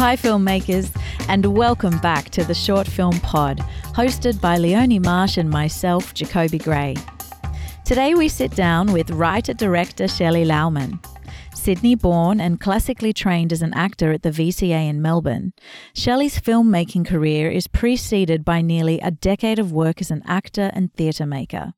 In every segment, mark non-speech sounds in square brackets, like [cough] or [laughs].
Hi, filmmakers, and welcome back to the Short Film Pod, hosted by Leonie Marsh and myself, Jacoby Gray. Today we sit down with writer director Shelly Lauman. Sydney born and classically trained as an actor at the VCA in Melbourne, Shelly's filmmaking career is preceded by nearly a decade of work as an actor and theatre maker.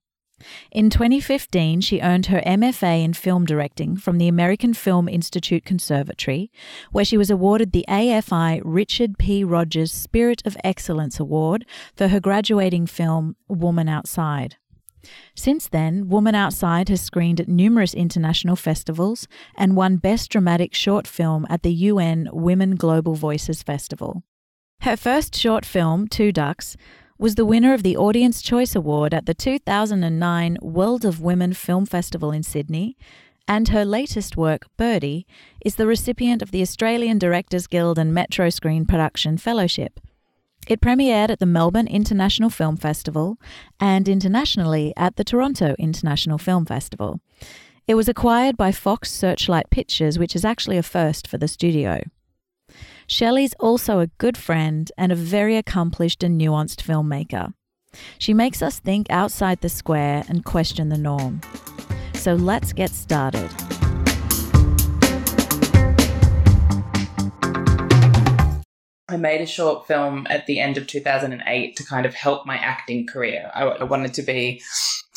In 2015, she earned her MFA in film directing from the American Film Institute Conservatory, where she was awarded the AFI Richard P. Rogers Spirit of Excellence Award for her graduating film Woman Outside. Since then, Woman Outside has screened at numerous international festivals and won Best Dramatic Short Film at the UN Women Global Voices Festival. Her first short film, Two Ducks, was the winner of the Audience Choice Award at the 2009 World of Women Film Festival in Sydney, and her latest work, Birdie, is the recipient of the Australian Directors Guild and Metro Screen Production Fellowship. It premiered at the Melbourne International Film Festival and internationally at the Toronto International Film Festival. It was acquired by Fox Searchlight Pictures, which is actually a first for the studio. Shelly's also a good friend and a very accomplished and nuanced filmmaker. She makes us think outside the square and question the norm. So let's get started. I made a short film at the end of 2008 to kind of help my acting career. I, I wanted to be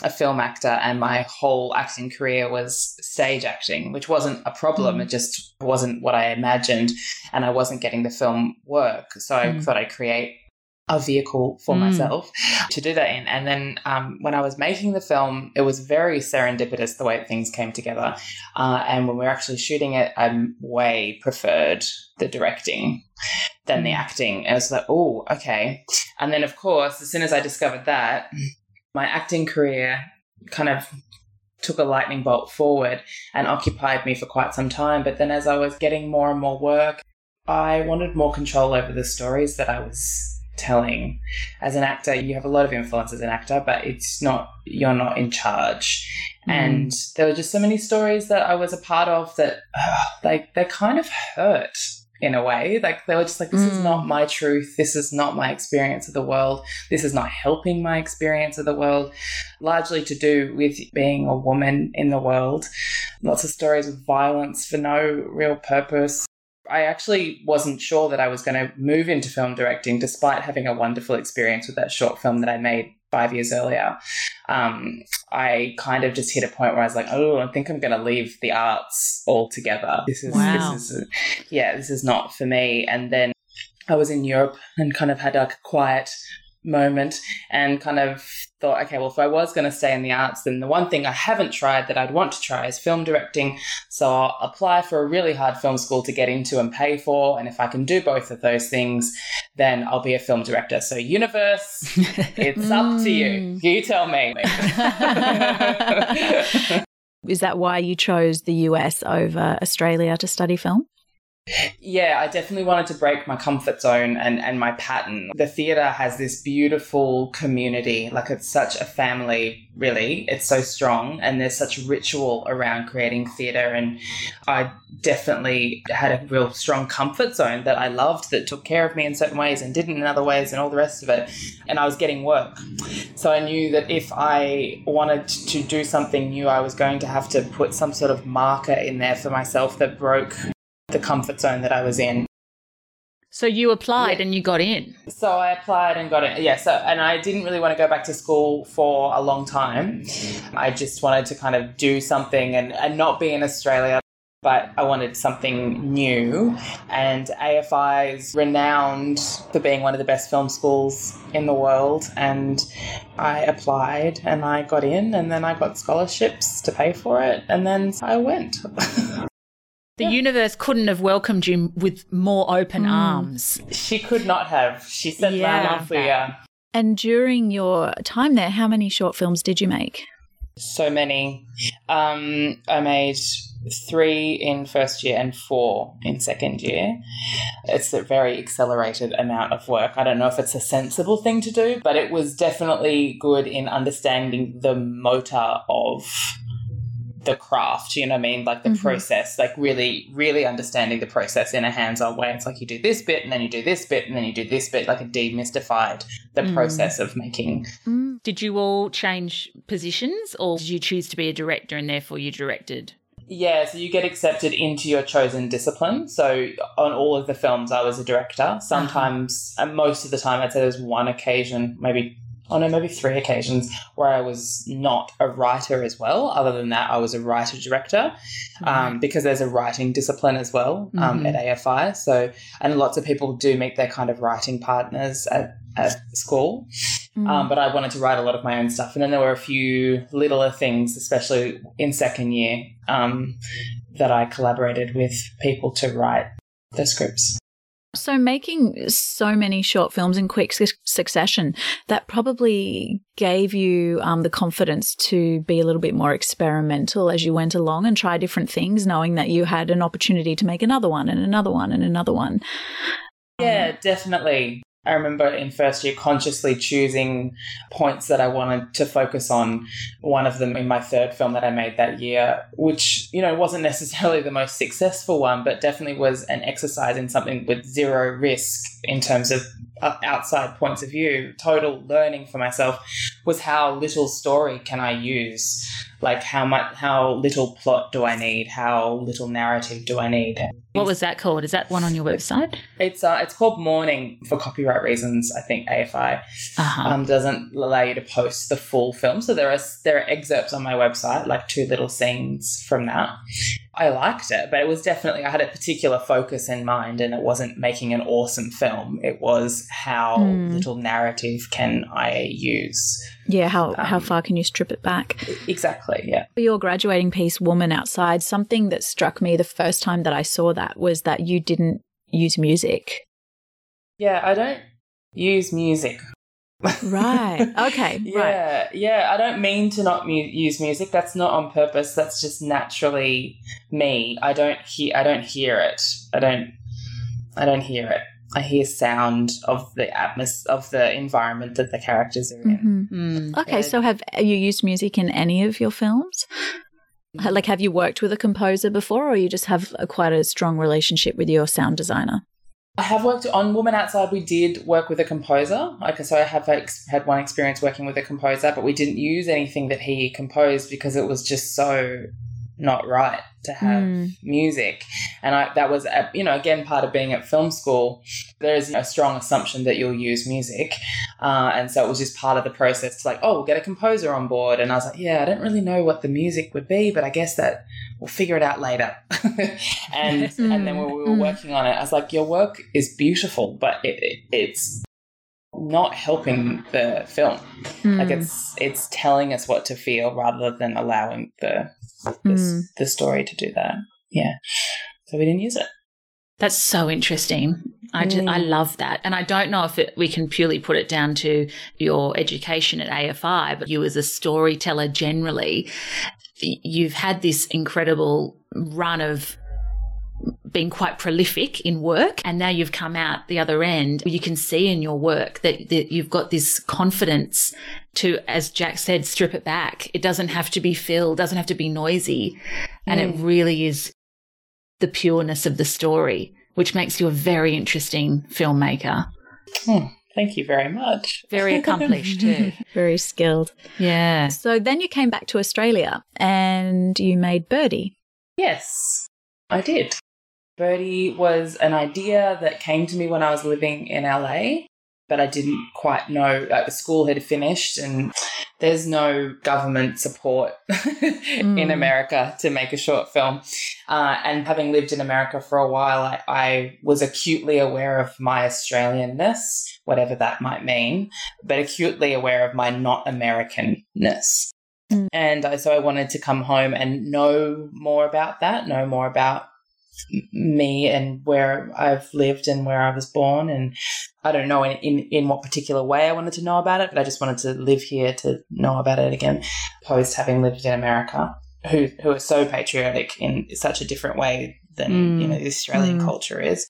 a film actor and my whole acting career was stage acting, which wasn't a problem. Mm. It just wasn't what I imagined and I wasn't getting the film work. So I mm. thought I'd create a vehicle for mm. myself to do that in. And then um, when I was making the film, it was very serendipitous the way things came together. Uh, and when we were actually shooting it, I way preferred the directing than the mm. acting. And it was like, oh, okay. And then, of course, as soon as I discovered that, my acting career kind of took a lightning bolt forward and occupied me for quite some time. But then as I was getting more and more work, I wanted more control over the stories that I was telling. As an actor, you have a lot of influence as an actor, but it's not, you're not in charge. Mm. And there were just so many stories that I was a part of that, [sighs] uh, they, they kind of hurt in a way. Like they were just like, this mm. is not mm. my truth. This is not my experience of the world. This is not helping my experience of the world. Largely to do with being a woman in the world. Lots of stories of violence for no real purpose. I actually wasn't sure that I was going to move into film directing despite having a wonderful experience with that short film that I made five years earlier. Um, I kind of just hit a point where I was like, oh, I think I'm going to leave the arts altogether. This is, wow. this is, yeah, this is not for me. And then I was in Europe and kind of had like a quiet moment and kind of thought, okay, well, if I was going to stay in the arts, then the one thing I haven't tried that I'd want to try is film directing. So I'll apply for a really hard film school to get into and pay for. And if I can do both of those things, then I'll be a film director. So, universe, [laughs] it's up to you. Mm. You tell me. [laughs] [laughs] is that why you chose the US over Australia to study film? Yeah, I definitely wanted to break my comfort zone and, and my pattern. The theatre has this beautiful community, like it's such a family, really. It's so strong, and there's such ritual around creating theatre. And I definitely had a real strong comfort zone that I loved that took care of me in certain ways and didn't in other ways, and all the rest of it. And I was getting work. So I knew that if I wanted to do something new, I was going to have to put some sort of marker in there for myself that broke the comfort zone that I was in. So you applied yeah. and you got in. So I applied and got in. Yeah. So and I didn't really want to go back to school for a long time. I just wanted to kind of do something and, and not be in Australia. But I wanted something new, and AFI is renowned for being one of the best film schools in the world. And I applied and I got in, and then I got scholarships to pay for it, and then I went. [laughs] The yeah. universe couldn't have welcomed you with more open mm. arms. She could not have. She said yeah. for you. And during your time there, how many short films did you make? So many. Um, I made three in first year and four in second year. It's a very accelerated amount of work. I don't know if it's a sensible thing to do, but it was definitely good in understanding the motor of the craft, you know what I mean? Like the Mhm. process, like really, really understanding the process in a hands on way. It's like you do this bit and then you do this bit and then you do this bit, like it demystified the Mm. process of making. Mm. Did you all change positions or did you choose to be a director and therefore you directed? Yeah, so you get accepted into your chosen discipline. So on all of the films, I was a director. Sometimes, and most of the time, I'd say there's one occasion, maybe, oh no, maybe three occasions where I was not a writer as well. Other than that, I was a writer director um, because there's a writing discipline as well um, Mhm. at AFI. So, and lots of people do meet their kind of writing partners at, at school. Mm. Um, but I wanted to write a lot of my own stuff. And then there were a few littler things, especially in second year, um, that I collaborated with people to write the scripts. So, making so many short films in quick su- succession, that probably gave you um, the confidence to be a little bit more experimental as you went along and try different things, knowing that you had an opportunity to make another one and another one and another one. Yeah, definitely. I remember in first year consciously choosing points that I wanted to focus on. One of them in my third film that I made that year, which, you know, wasn't necessarily the most successful one, but definitely was an exercise in something with zero risk in terms of outside points of view, total learning for myself was how little story can I use? Like how much, how little plot do I need? How little narrative do I need? What was that called? Is that one on your website? It's uh, it's called Morning for copyright reasons. I think AFI Uh-huh. um, doesn't allow you to post the full film, so there are there are excerpts on my website, like two little scenes from that. I liked it, but it was definitely I had a particular focus in mind, and it wasn't making an awesome film. It was how Mm. little narrative can I use? Yeah, how, how Um, far can you strip it back? Exactly. Yeah. For your graduating piece, Woman Outside, something that struck me the first time that I saw that was that you didn't use music. Yeah. I don't use music Right. [laughs] Okay. Right. Yeah, yeah. I don't mean to not mu- use music. That's not on purpose. That's just naturally me. I don't hear. I don't hear it. I don't. I don't hear it. I hear sound of the atmos of the environment that the characters are in. Mhm. Mm. Okay, Yeah. so have you used music in any of your films? Like, have you worked with a composer before, or you just have a, quite a strong relationship with your sound designer? I have worked on Woman Outside. We did work with a composer. Like, so I have ex- had one experience working with a composer, but we didn't use anything that he composed because it was just so not right to have Mm. music. And I, that was, uh, you know, again, part of being at film school. There is a strong assumption that you'll use music. Uh, and so it was just part of the process to like, oh, we'll get a composer on board. And I was like, yeah, I don't really know what the music would be, but I guess that we'll figure it out later. [laughs] and and then when we were Mm. working on it, I was like, your work is beautiful, but it, it, it's not helping the film. Like Mm. it's it's telling us what to feel rather than allowing the the, Mm. the story to do that. Yeah. So we didn't use it. That's so interesting. I just, I Mm. love that. And I don't know if it, we can purely put it down to your education at AFI, but you as a storyteller generally, you've had this incredible run of being quite prolific in work and now you've come out the other end. You can see in your work that, that you've got this confidence to as jack said strip it back. It doesn't have to be filled doesn't have to be noisy. And it really is the pureness of the story which makes you a very interesting filmmaker. Hmm. Thank you very much. very [laughs] accomplished too [laughs] Very skilled. yeah So then you came back to Australia and you made Birdie. Yes, I did. Birdie was an idea that came to me when I was living in LA, but I didn't quite know. Like, the school had finished, and there's no government support [laughs] in Mm. America to make a short film. Uh, and having lived in America for a while, I, I was acutely aware of my Australianness, whatever that might mean, but acutely aware of my not Americanness. Mm. And I, so I wanted to come home and know more about that, know more about m- me and where I've lived and where I was born. And I don't know in, in, in what particular way I wanted to know about it, but I just wanted to live here to know about it again, post having lived in America, who, who are so patriotic in such a different way than, Mm. you know, the Australian Mm. culture is.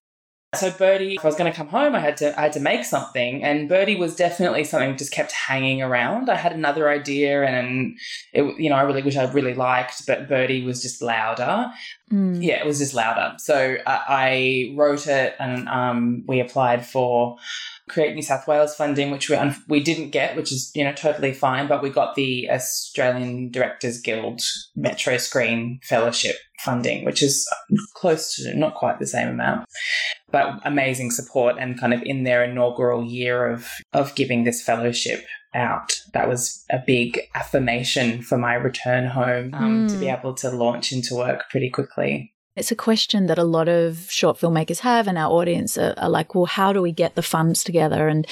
So Birdie, if I was going to come home, I had to I had to make something, and Birdie was definitely something just kept hanging around. I had another idea, and it, you know, I really wish I really liked, but Birdie was just louder. Mm. Yeah, it was just louder. So uh, I wrote it, and um, we applied for Create New South Wales funding, which we we didn't get, which is you know totally fine, but we got the Australian Directors Guild Metro Screen Fellowship funding, which is close to not quite the same amount, but amazing support and kind of in their inaugural year of of giving this fellowship out. That was a big affirmation for my return home um, mm. to be hmm. able to launch into work pretty quickly. It's a question that a lot of short filmmakers have, and our audience are, are, like, well, how do we get the funds together? And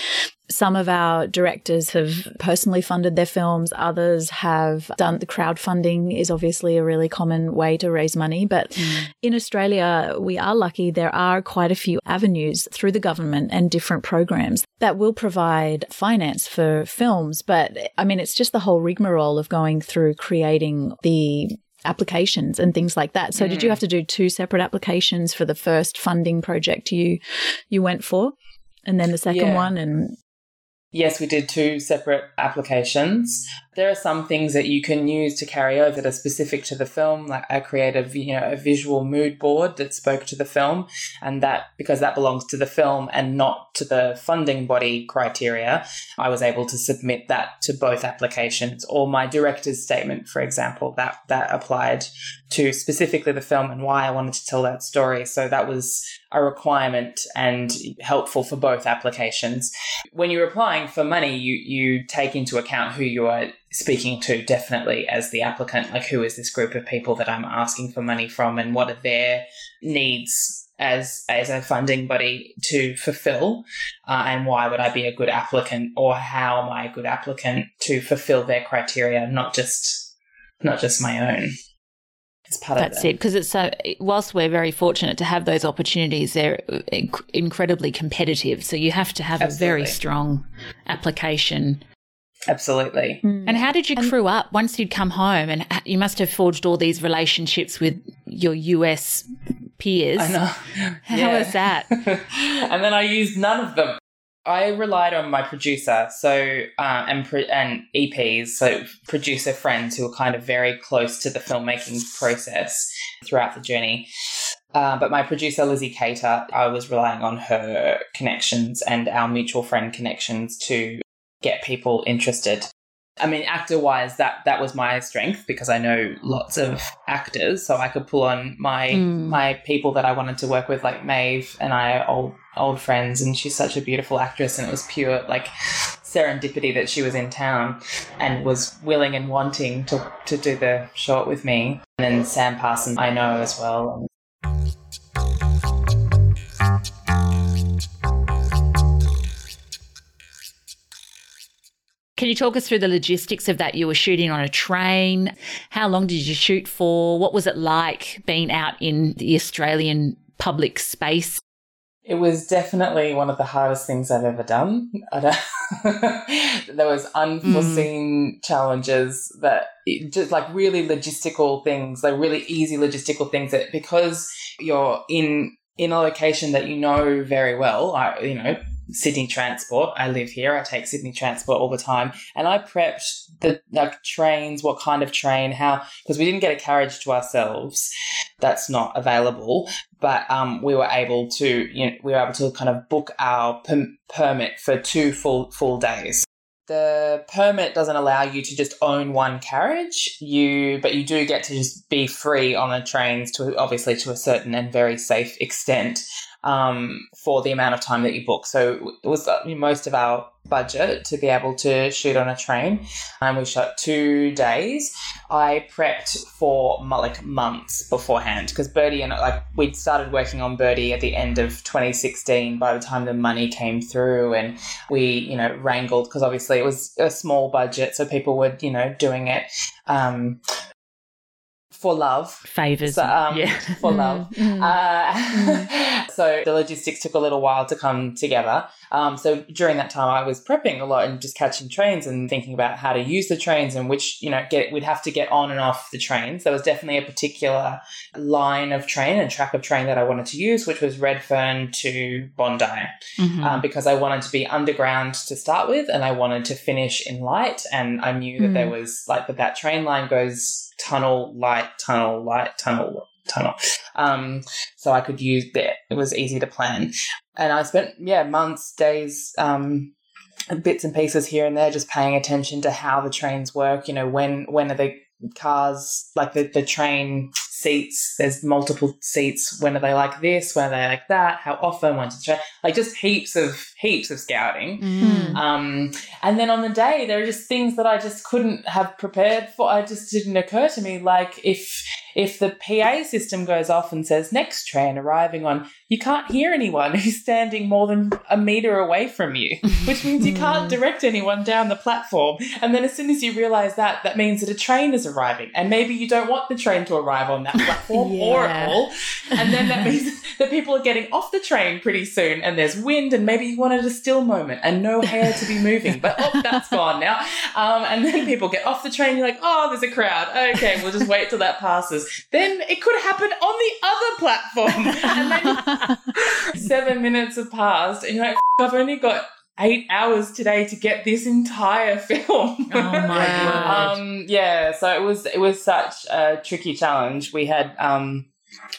some of our directors have personally funded their films, others have done the crowdfunding, is obviously a really common way to raise money. But mm. in Australia, we are lucky there are quite a few avenues through the government and different programs that will provide finance for films. But I mean, it's just the whole rigmarole of going through creating the applications and things like that. So mm. did you mm. have to do two separate applications for the first funding project you you went for and then the second yeah. one and Yes, we did two separate applications. There are some things that you can use to carry over that are specific to the film, like I created, you know, a visual mood board that spoke to the film, and that because that belongs to the film and not to the funding body criteria, I was able to submit that to both applications. Or my director's statement, for example, that that applied to specifically the film and why I wanted to tell that story. So that was a requirement and helpful for both applications. When you're applying for money, you, you take into account who you are speaking to definitely as the applicant. Like, who is this group of people that I'm asking for money from and what are their needs as as a funding body to fulfill, uh, and why would I be a good applicant, or how am I a good applicant to fulfill their criteria, not just not just my own. It's part That's of it because it's so. Whilst we're very fortunate to have those opportunities, they're inc- incredibly competitive. So you have to have Absolutely. a very strong application. Absolutely. Mm. And how did you crew up once you'd come home? And you must have forged all these relationships with your US peers. I know. How yeah. was that? [laughs] and then I used none of them. I relied on my producer, so uh, and pro- and EPs, so producer friends who were kind of very close to the filmmaking process throughout the journey. Uh, but my producer Lizzie Cater, I was relying on her connections and our mutual friend connections to get people interested. I mean, actor wise, that that was my strength because I know lots of actors, so I could pull on my mm. my people that I wanted to work with, like Maeve and I, old old friends, and she's such a beautiful actress, and it was pure like serendipity that she was in town and was willing and wanting to to do the short with me. And then Sam Parsons, I know as well, Can you talk us through the logistics of that? You were shooting on a train. How long did you shoot for? What was it like being out in the Australian public space? It was definitely one of the hardest things I've ever done. [laughs] there was unforeseen mm. challenges that just like really logistical things, like really easy logistical things that because you're in in a location that you know very well, I, you know, Sydney Transport. I live here. I take Sydney Transport all the time, and I prepped the like trains, what kind of train, how because we didn't get a carriage to ourselves. That's not available, but um, we were able to, you know, we were able to kind of book our per- permit for two full full days. The permit doesn't allow you to just own one carriage. You, but you do get to just be free on the trains to obviously to a certain and very safe extent um, for the amount of time that you book. So it was uh, most of our budget to be able to shoot on a train. And we shot two days. I prepped for like months beforehand because Birdie and like we'd started working on Birdie at the end of 2016 by the time the money came through and we, you know, wrangled because obviously it was a small budget. So people were, you know, doing it um, for love. Favors. So, um, yeah. [laughs] For love. [laughs] Mm. Uh, [laughs] so the logistics took a little while to come together. Um, so during that time, I was prepping a lot and just catching trains and thinking about how to use the trains and which, you know, get we'd have to get on and off the trains. There was definitely a particular line of train and track of train that I wanted to use, which was Redfern to Bondi, Mhm. um, because I wanted to be underground to start with and I wanted to finish in light. And I knew that there was like that that train line goes tunnel, light, tunnel, light, tunnel, tunnel. Um, so I could use that. It was easy to plan. And I spent, yeah, months, days, um, bits and pieces here and there, just paying attention to how the trains work. You know, when when are the cars like the, the train seats? There's multiple seats. When are they like this? When are they like that? How often? When the train? Like just heaps of heaps of scouting. Mm. Um, and then on the day, there are just things that I just couldn't have prepared for. I just didn't occur to me. Like if if the PA system goes off and says next train arriving on, you can't hear anyone [laughs] who's standing more than a meter away from you, which means you can't [laughs] direct anyone down the platform. And then as soon as you realize that, that means that a train is arriving, and maybe you don't want the train to arrive on that platform [laughs] or at all. And then that means that people are getting off the train pretty soon, and there's wind, and maybe you wanted a still moment and no hair to be moving, but oh, that's [laughs] gone now. Um, and then people get off the train, you're like, oh, there's a crowd. Okay, we'll just wait till that passes. Then it could happen on the other platform, and then [laughs] seven minutes have passed, and you're like, I've only got eight hours today to get this entire [laughs] film. Oh my word. Um, yeah, so it was it was such a tricky challenge. We had um,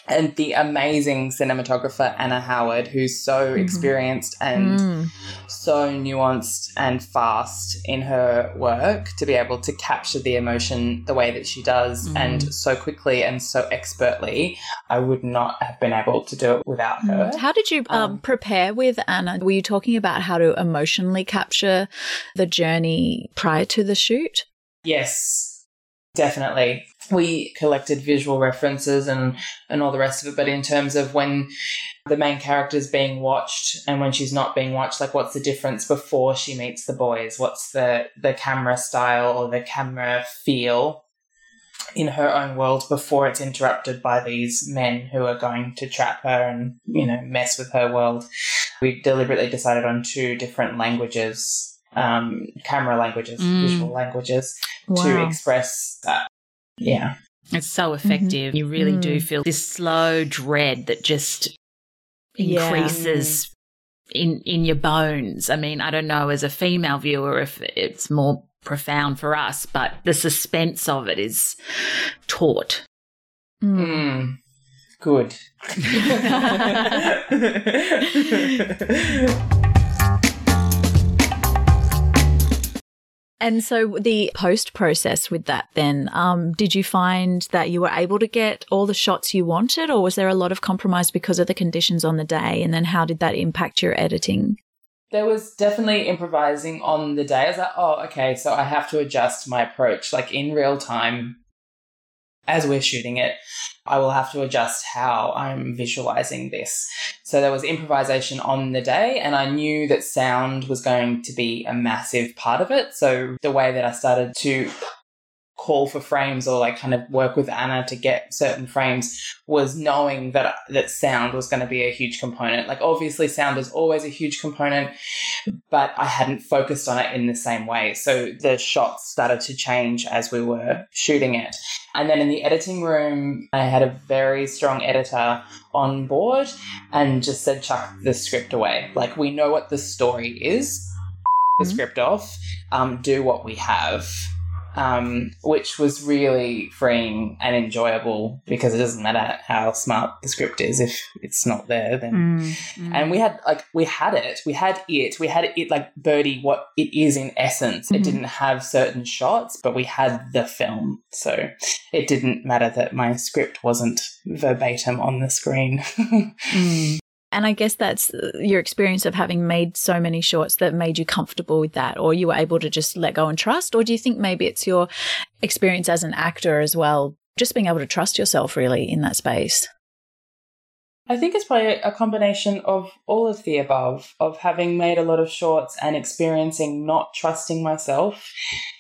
and the amazing cinematographer Anna Howard, who's so Mhm. experienced and Mm. so nuanced and fast in her work to be able to capture the emotion the way that she does Mm. and so quickly and so expertly. I would not have been able to do it without her. How did you um, Um, prepare with Anna? Were you talking about how to emotionally capture the journey prior to the shoot? Yes, definitely. We collected visual references and, and all the rest of it, but in terms of when the main character is being watched and when she's not being watched, like what's the difference before she meets the boys? What's the, the camera style or the camera feel in her own world before it's interrupted by these men who are going to trap her and, you know, mess with her world? We deliberately decided on two different languages, um, camera languages, Mm. visual languages to express that. Yeah. It's so effective. You really do Mm. feel this slow dread that just Yeah. increases in in your bones. I mean, I don't know as a female viewer if it's more profound for us, but the suspense of it is taut. Mm. Mm. Good. [laughs] [laughs] And so the post process with that then, um, did you find that you were able to get all the shots you wanted or was there a lot of compromise because of the conditions on the day? And then how did that impact your editing? there was definitely improvising on the day. I was like, oh, okay, so I have to adjust my approach. Like in real time, as we're shooting it, I will have to adjust how I'm visualizing this. So there was improvisation on the day, and I knew that sound was going to be a massive part of it. So the way that I started to call for frames or like kind of work with Anna to get certain frames was knowing that that sound was going to be a huge component. Like obviously sound is always a huge component, but I hadn't focused on it in the same way. So the shots started to change as we were shooting it. And then in the editing room, I had a very strong editor on board and just said chuck the script away. Like we know what the story is. The Mhm. script off, um, do what we have um, which was really freeing and enjoyable because it doesn't matter how smart the script is if it's not there then and we had like we had it. We had it. We had it like birdie what it is in essence. Mhm. it didn't have certain shots but we had the film. So it didn't matter that my script wasn't verbatim on the screen. [laughs] Mm. And I guess that's uh, your experience of having made so many shorts that made you comfortable with that, or you were able to just let go and trust? Or do you think maybe it's your experience as an actor as well, just being able to trust yourself really in that space? I think it's probably a combination of all of the above, of having made a lot of shorts and experiencing not trusting myself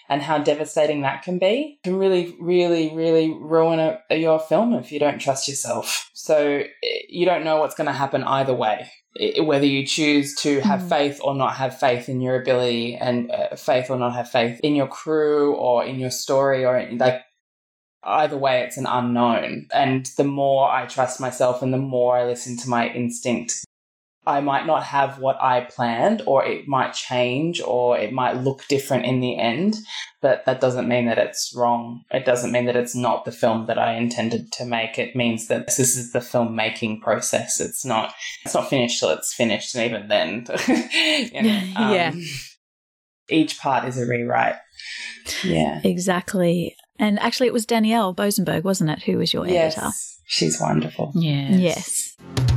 and how devastating that can be it can really, really, really ruin a, your film if you don't trust yourself. So eh, you don't know what's going to happen either way. Whether you choose to have mm. faith or not have faith in your ability and uh, faith or not have faith in your crew or in your story or in, like either way, it's an unknown. And the more I trust myself and the more I listen to my instinct, I might not have what I planned, or it might change, or it might look different in the end. But that doesn't mean that it's wrong. It doesn't mean that it's not the film that I intended to make. It means that this is the filmmaking process. It's not. It's not finished till it's finished, and even then, [laughs] you know, [laughs] um, yeah. Each part is a rewrite. Yeah, exactly. And actually, it was Danielle Bosenberg, wasn't it, who was your yes, editor? She's wonderful. Yes. Yes.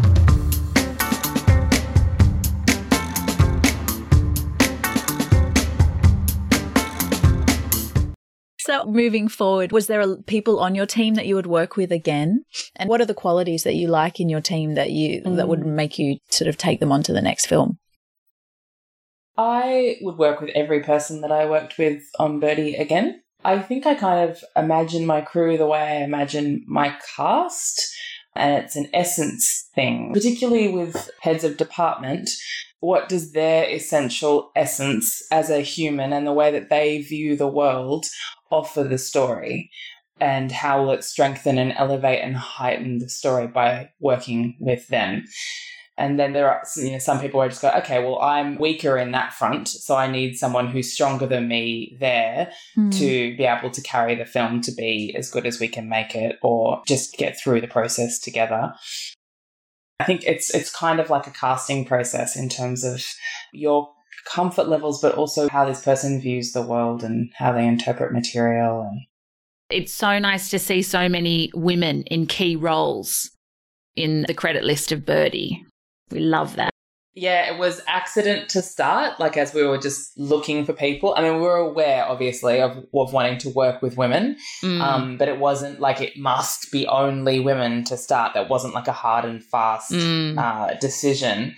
So, moving forward, was there a, people on your team that you would work with again? And what are the qualities that you like in your team that you mm. that would mm. make you sort of take them on to the next film? I would work with every person that I worked with on Birdie again. I think I kind of imagine my crew the way I imagine my cast, and it's an essence thing, particularly with heads of department. What does their essential essence as a human and the way that they view the world offer the story? And how will it strengthen and elevate and heighten the story by working with them? And then there are you know some people where I just go, okay, well I'm weaker in that front, so I need someone who's stronger than me there mm. to be able to carry the film to be as good as we can make it, or just get through the process together. I think it's it's kind of like a casting process in terms of your comfort levels, but also how this person views the world and how they interpret material. And it's so nice to see so many women in key roles in the credit list of Birdie. We love that. Yeah, it was accident to start, like as we were just looking for people. I mean, we were aware, obviously, of, of wanting to work with women, mm. um, but it wasn't like it must be only women to start. That wasn't like a hard and fast mm. uh, decision.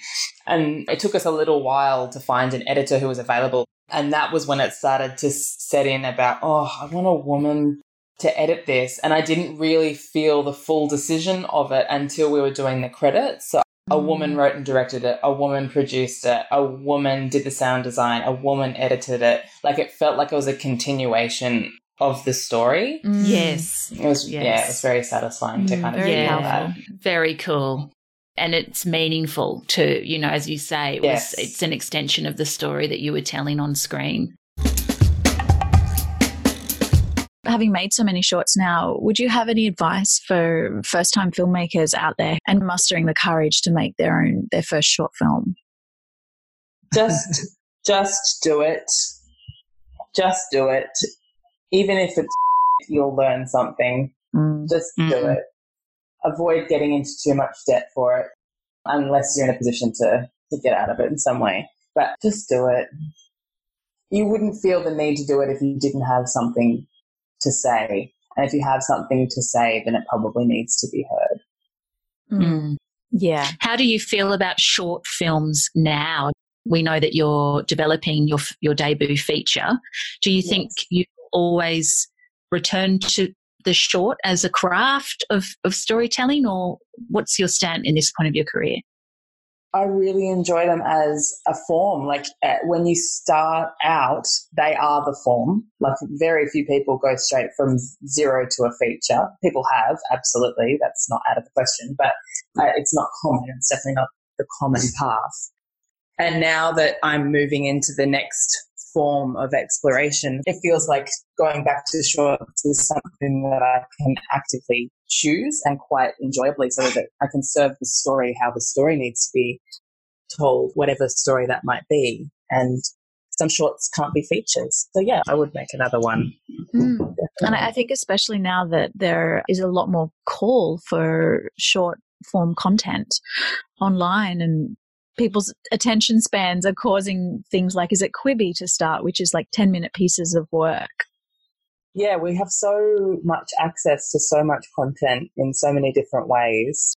And it took us a little while to find an editor who was available. And that was when it started to set in about, oh, I want a woman to edit this. And I didn't really feel the full decision of it until we were doing the credits. So a woman wrote and directed it, a woman produced it, a woman did the sound design, a woman edited it. Like it felt like it was a continuation of the story. Mm. Yes. It was yes. yeah, it was very satisfying mm, to kind of feel yeah, that. Very cool. And it's meaningful to, you know, as you say, it yes. was it's an extension of the story that you were telling on screen having made so many shorts now, would you have any advice for first time filmmakers out there and mustering the courage to make their own their first short film? Just just do it. Just do it. Even if it's [laughs] you'll learn something. Mm. Just mm. do it. Avoid getting into too much debt for it unless you're in a position to, to get out of it in some way. But just do it. You wouldn't feel the need to do it if you didn't have something to say. And if you have something to say, then it probably needs to be heard. Mm. Yeah. How do you feel about short films now? We know that you're developing your your debut feature. Do you yes. think you always return to the short as a craft of, of storytelling, or what's your stand in this point of your career? I really enjoy them as a form. Like uh, when you start out, they are the form. Like very few people go straight from zero to a feature. People have, absolutely. That's not out of the question, but uh, it's not common. It's definitely not the common path. And now that I'm moving into the next form of exploration, it feels like going back to shorts is something that I can actively choose and quite enjoyably so that I can serve the story how the story needs to be told, whatever story that might be. And some shorts can't be features. So yeah, I would make another one. Mm. And I think especially now that there is a lot more call for short form content online and people's attention spans are causing things like is it Quibi to start, which is like 10 minute pieces of work. Yeah, we have so much access to so much content in so many different ways.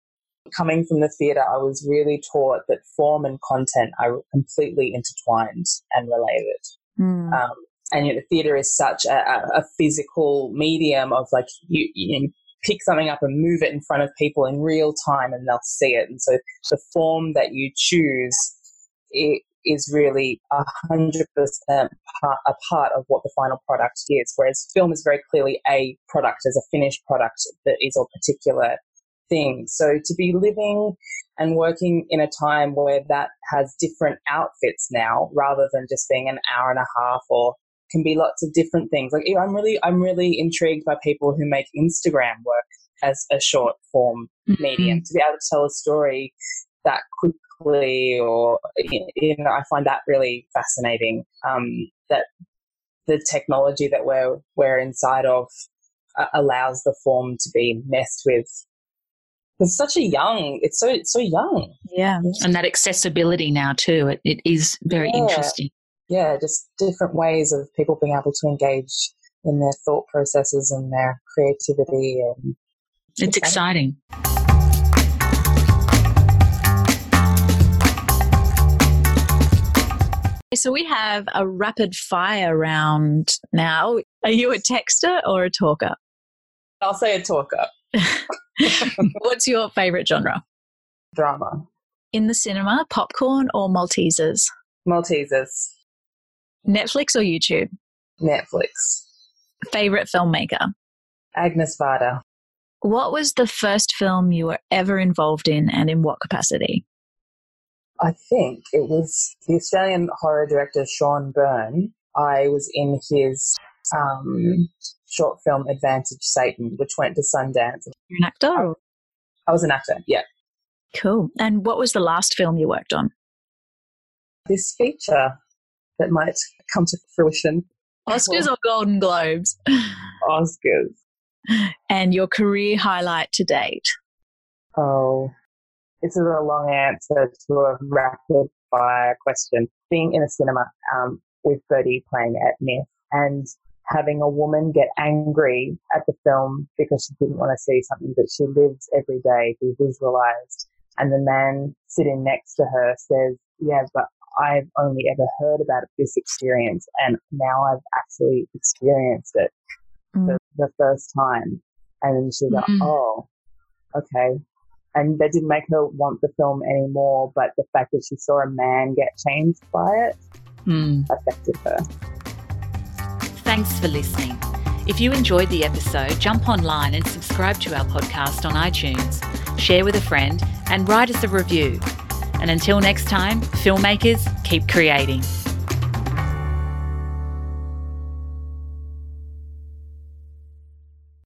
Coming from the theatre, I was really taught that form and content are completely intertwined and related. Mm. Um, and you know, theatre is such a, a, physical medium of like you, you pick something up and move it in front of people in real time and they'll see it. And so the form that you choose it is really a hundred percent a part of what the final product is. Whereas film is very clearly a product as a finished product that is a particular thing. So to be living and working in a time where that has different outfits now, rather than just being an hour and a half or can be lots of different things. Like I'm really, I'm really intrigued by people who make Instagram work as a short form mm-hmm. medium to be able to tell a story that quickly, or you know, I find that really fascinating. Um, that the technology that we're we're inside of uh, allows the form to be messed with it's such a young it's so it's so young yeah and that accessibility now too it, it is very yeah. interesting yeah just different ways of people being able to engage in their thought processes and their creativity and it's exciting. So we have a rapid fire round now. Are you a texter or a talker? I'll say a talker. [laughs] What's your favorite genre? Drama. In the cinema, popcorn or Maltesers? Maltesers. Netflix or YouTube? Netflix. Favorite filmmaker? Agnes Varda. What was the first film you were ever involved in and in what capacity? I think it was the Australian horror director Sean Byrne. I was in his um, short film Advantage Satan, which went to Sundance. You're an actor? Or? I was an actor, yeah. Cool. And what was the last film you worked on? This feature that might come to fruition. Oscars or Golden Globes? Oscars. And your career highlight to date? Oh, this is a long answer to a rapid fire question. Being in a cinema um, with Birdie playing at MIFF and having a woman get angry at the film because she didn't want to see something that she lives every day, be visualized. And the man sitting next to her says, yeah, but I've only ever heard about this experience and now I've actually experienced it mm. the, the, first time. And she's mm. like, oh, okay. And that didn't make her want the film anymore, but the fact that she saw a man get changed by it mm. affected her. Thanks for listening. If you enjoyed the episode, jump online and subscribe to our podcast on iTunes, share with a friend, and write us a review. And until next time, filmmakers, keep creating.